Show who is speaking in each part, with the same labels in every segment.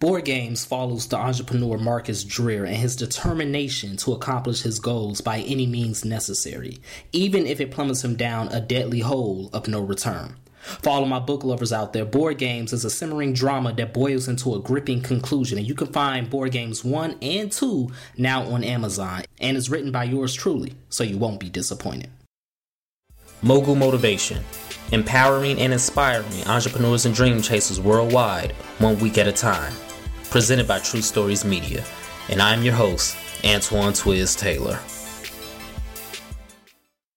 Speaker 1: Board Games follows the entrepreneur Marcus Dreer and his determination to accomplish his goals by any means necessary, even if it plummets him down a deadly hole of no return. For all of my book lovers out there, Board Games is a simmering drama that boils into a gripping conclusion, and you can find Board Games 1 and 2 now on Amazon, and is written by yours truly, so you won't be disappointed. Mogul Motivation Empowering and inspiring entrepreneurs and dream chasers worldwide, one week at a time presented by True Stories Media. And I'm your host, Antoine Twiz Taylor.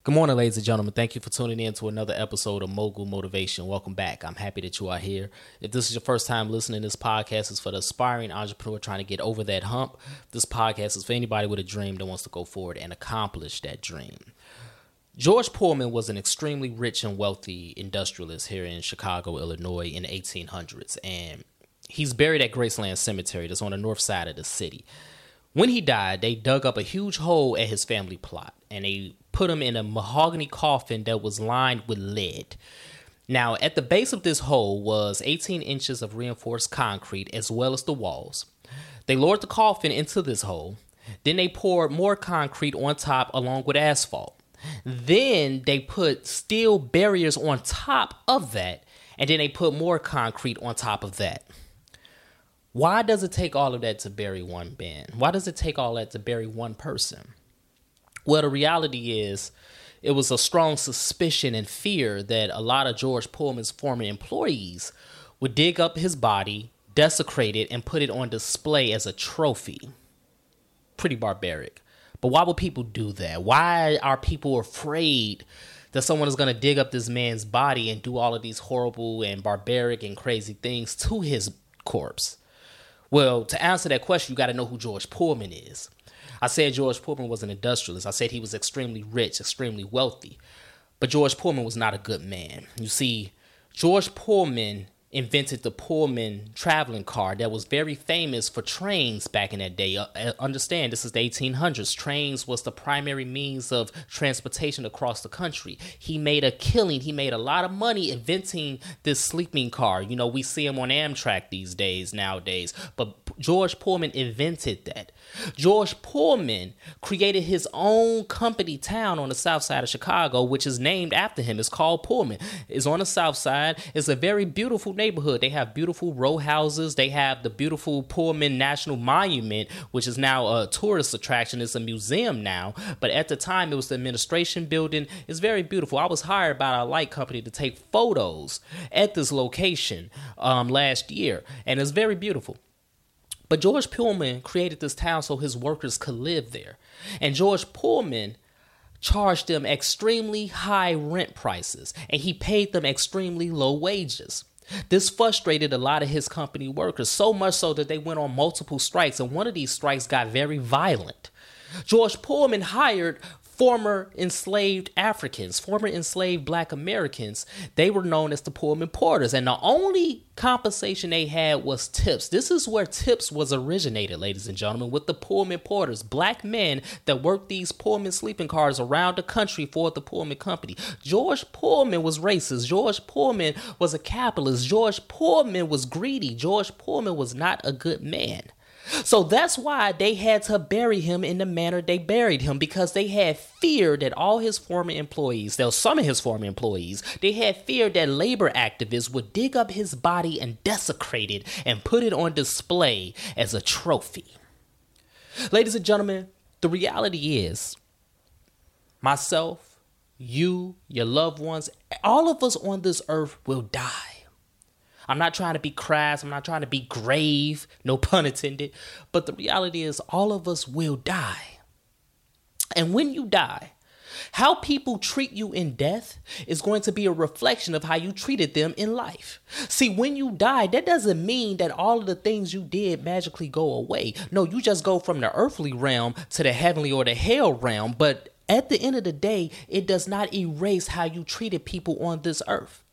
Speaker 1: Good morning, ladies and gentlemen. Thank you for tuning in to another episode of Mogul Motivation. Welcome back. I'm happy that you are here. If this is your first time listening, this podcast is for the aspiring entrepreneur trying to get over that hump. This podcast is for anybody with a dream that wants to go forward and accomplish that dream. George Pullman was an extremely rich and wealthy industrialist here in Chicago, Illinois in the 1800s. And he's buried at Graceland Cemetery that's on the north side of the city. When he died, they dug up a huge hole at his family plot and they put him in a mahogany coffin that was lined with lead. Now, at the base of this hole was 18 inches of reinforced concrete as well as the walls. They lowered the coffin into this hole. Then they poured more concrete on top along with asphalt. Then they put steel barriers on top of that. And then they put more concrete on top of that. Why does it take all of that to bury one man? Why does it take all that to bury one person? Well, the reality is, it was a strong suspicion and fear that a lot of George Pullman's former employees would dig up his body, desecrate it, and put it on display as a trophy. Pretty barbaric. But why would people do that? Why are people afraid that someone is going to dig up this man's body and do all of these horrible and barbaric and crazy things to his corpse? Well, to answer that question, you got to know who George Pullman is. I said George Pullman was an industrialist. I said he was extremely rich, extremely wealthy. But George Pullman was not a good man. You see, George Pullman invented the Pullman traveling car that was very famous for trains back in that day. Uh, uh understand, this is the 1800s. Trains was the primary means of transportation across the country. He made a killing. He made a lot of money inventing this sleeping car. You know, we see him on Amtrak these days, nowadays. But George Pullman invented that. George Pullman created his own company town on the south side of Chicago, which is named after him. It's called Pullman. It's on the south side. It's a very beautiful neighborhood. They have beautiful row houses. They have the beautiful Pullman National Monument, which is now a tourist attraction. It's a museum now. But at the time, it was the administration building. It's very beautiful. I was hired by a light company to take photos at this location um, last year, and it's very beautiful. But George Pullman created this town so his workers could live there. And George Pullman charged them extremely high rent prices and he paid them extremely low wages. This frustrated a lot of his company workers, so much so that they went on multiple strikes, and one of these strikes got very violent. George Pullman hired former enslaved Africans, former enslaved black Americans, they were known as the Pullman Porters. And the only compensation they had was tips. This is where tips was originated, ladies and gentlemen, with the Pullman Porters, black men that worked these Pullman sleeping cars around the country for the Pullman Company. George Pullman was racist. George Pullman was a capitalist. George Pullman was greedy. George Pullman was not a good man. So that's why they had to bury him in the manner they buried him because they had fear that all his former employees, though some of his former employees, they had fear that labor activists would dig up his body and desecrate it and put it on display as a trophy. Ladies and gentlemen, the reality is myself, you, your loved ones, all of us on this earth will die. I'm not trying to be crass. I'm not trying to be grave, no pun intended. But the reality is, all of us will die. And when you die, how people treat you in death is going to be a reflection of how you treated them in life. See, when you die, that doesn't mean that all of the things you did magically go away. No, you just go from the earthly realm to the heavenly or the hell realm. But at the end of the day, it does not erase how you treated people on this earth.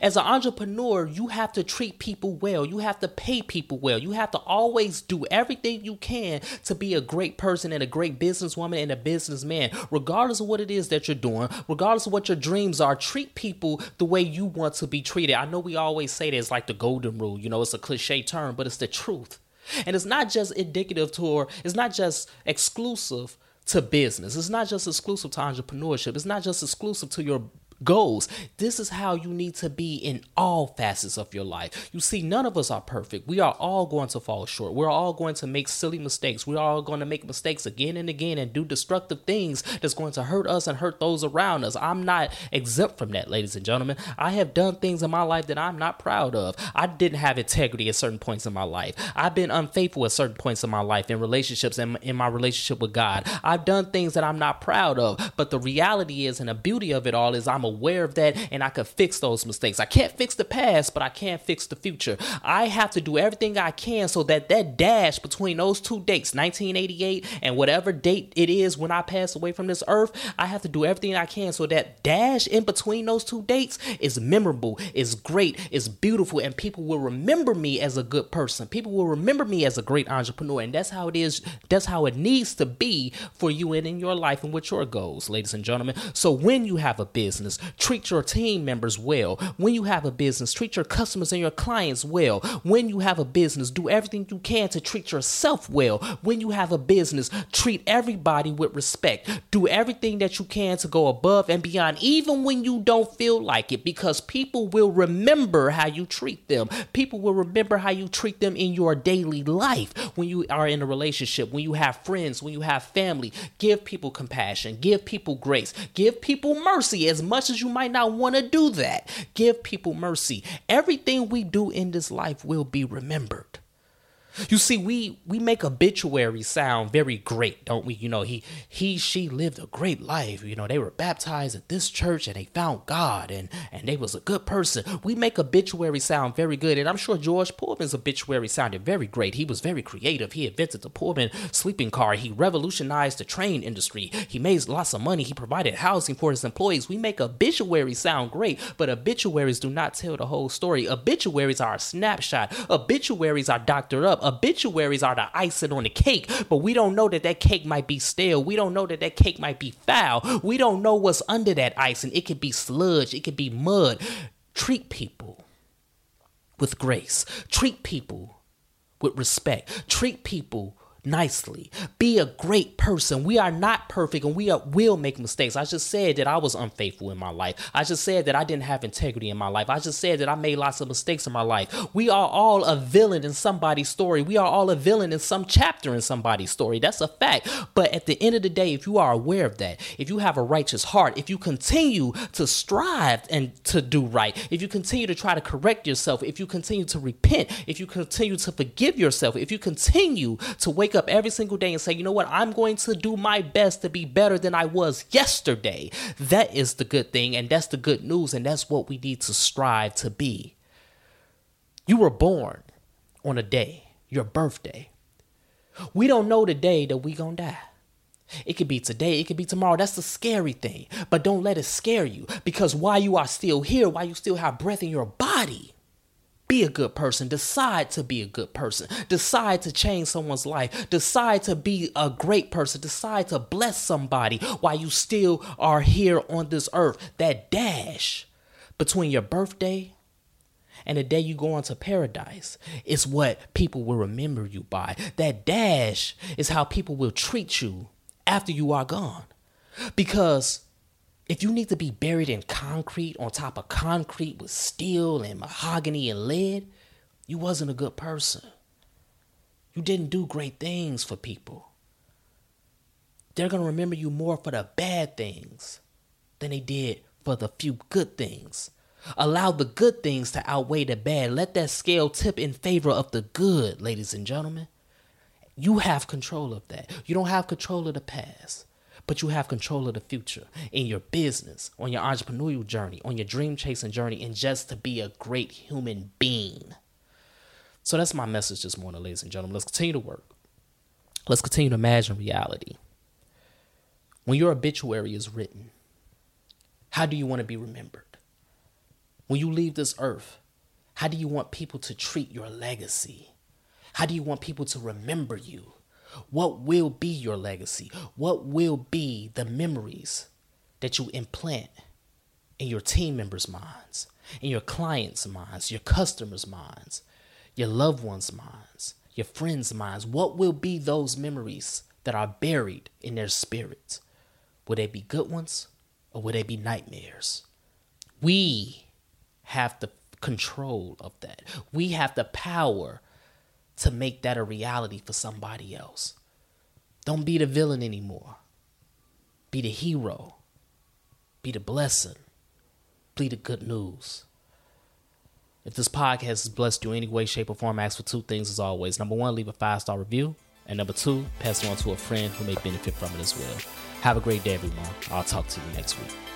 Speaker 1: As an entrepreneur, you have to treat people well. You have to pay people well. You have to always do everything you can to be a great person and a great businesswoman and a businessman, regardless of what it is that you're doing, regardless of what your dreams are. Treat people the way you want to be treated. I know we always say that it's like the golden rule, you know, it's a cliche term, but it's the truth. And it's not just indicative to, or it's not just exclusive to business. It's not just exclusive to entrepreneurship. It's not just exclusive to your goals. This is how you need to be in all facets of your life. You see, none of us are perfect. We are all going to fall short. We're all going to make silly mistakes. We're all going to make mistakes again and again and do destructive things that's going to hurt us and hurt those around us. I'm not exempt from that, ladies and gentlemen. I have done things in my life that I'm not proud of. I didn't have integrity at certain points in my life. I've been unfaithful at certain points in my life in relationships and in my relationship with God. I've done things that I'm not proud of. But the reality is, and the beauty of it all is, I'm a aware of that and I can fix those mistakes. I can't fix the past, but I can fix the future. I have to do everything I can so that that dash between those two dates, 1988 and whatever date it is when I pass away from this earth, I have to do everything I can so that dash in between those two dates is memorable, is great, is beautiful, and people will remember me as a good person. People will remember me as a great entrepreneur, and that's how it is. That's how it needs to be for you and in your life and with your goals, ladies and gentlemen. So when you have a business, treat your team members well. When you have a business, treat your customers and your clients well. When you have a business, do everything you can to treat yourself well. When you have a business, treat everybody with respect. Do everything that you can to go above and beyond, even when you don't feel like it, because people will remember how you treat them. People will remember how you treat them in your daily life when you are in a relationship, when you have friends, when you have family. Give people compassion, give people grace, give people mercy as much as you might not want to do that. Give people mercy. Everything we do in this life will be remembered. You see, we we make obituary sound very great, don't we? You know, he he she lived a great life. You know, they were baptized at this church and they found God and and they was a good person. We make obituary sound very good, and I'm sure George Pullman's obituary sounded very great. He was very creative. He invented the Pullman sleeping car. He revolutionized the train industry. He made lots of money. He provided housing for his employees. We make obituaries sound great, but obituaries do not tell the whole story. Obituaries are a snapshot. Obituaries are doctored up obituaries are the icing on the cake, but we don't know that that cake might be stale. We don't know that that cake might be foul. We don't know what's under that icing. It could be sludge, it could be mud. Treat people with grace, treat people with respect, treat people nicely. Be a great person. We are not perfect and we are, will make mistakes. I just said that I was unfaithful in my life. I just said that I didn't have integrity in my life. I just said that I made lots of mistakes in my life. We are all a villain in somebody's story. We are all a villain in some chapter in somebody's story. That's a fact. But at the end of the day, if you are aware of that, if you have a righteous heart, if you continue to strive and to do right, if you continue to try to correct yourself, if you continue to repent, if you continue to forgive yourself, if you continue to wake wake up every single day and say, you know what, I'm going to do my best to be better than I was yesterday. That is the good thing, and that's the good news, and that's what we need to strive to be. You were born on a day, your birthday. We don't know the day that we gonna die. It could be today, it could be tomorrow. That's the scary thing. But don't let it scare you because while you are still here, while you still have breath in your body, be a good person. Decide to be a good person. Decide to change someone's life. Decide to be a great person. Decide to bless somebody while you still are here on this earth. That dash between your birthday and the day you go into paradise is what people will remember you by. That dash is how people will treat you after you are gone. Because if you need to be buried in concrete on top of concrete with steel and mahogany and lead, you wasn't a good person. You didn't do great things for people. They're going to remember you more for the bad things than they did for the few good things. Allow the good things to outweigh the bad. Let that scale tip in favor of the good, ladies and gentlemen. You have control of that. You don't have control of the past but you have control of the future in your business, on your entrepreneurial journey, on your dream chasing journey, and just to be a great human being. So that's my message this morning, ladies and gentlemen. Let's continue to work. Let's continue to imagine reality. When your obituary is written, how do you want to be remembered? When you leave this earth, how do you want people to treat your legacy? How do you want people to remember you? What will be your legacy? What will be the memories that you implant in your team members' minds, in your clients' minds, your customers' minds, your loved ones' minds, your friends' minds? What will be those memories that are buried in their spirits? Will they be good ones or will they be nightmares? We have the control of that. We have the power to make that a reality for somebody else. Don't be the villain anymore. Be the hero. Be the blessing. Be the good news. If this podcast has blessed you in any way, shape, or form, ask for two things as always. Number one, leave a five star review. And number two, pass it on to a friend who may benefit from it as well. Have a great day, everyone. I'll talk to you next week.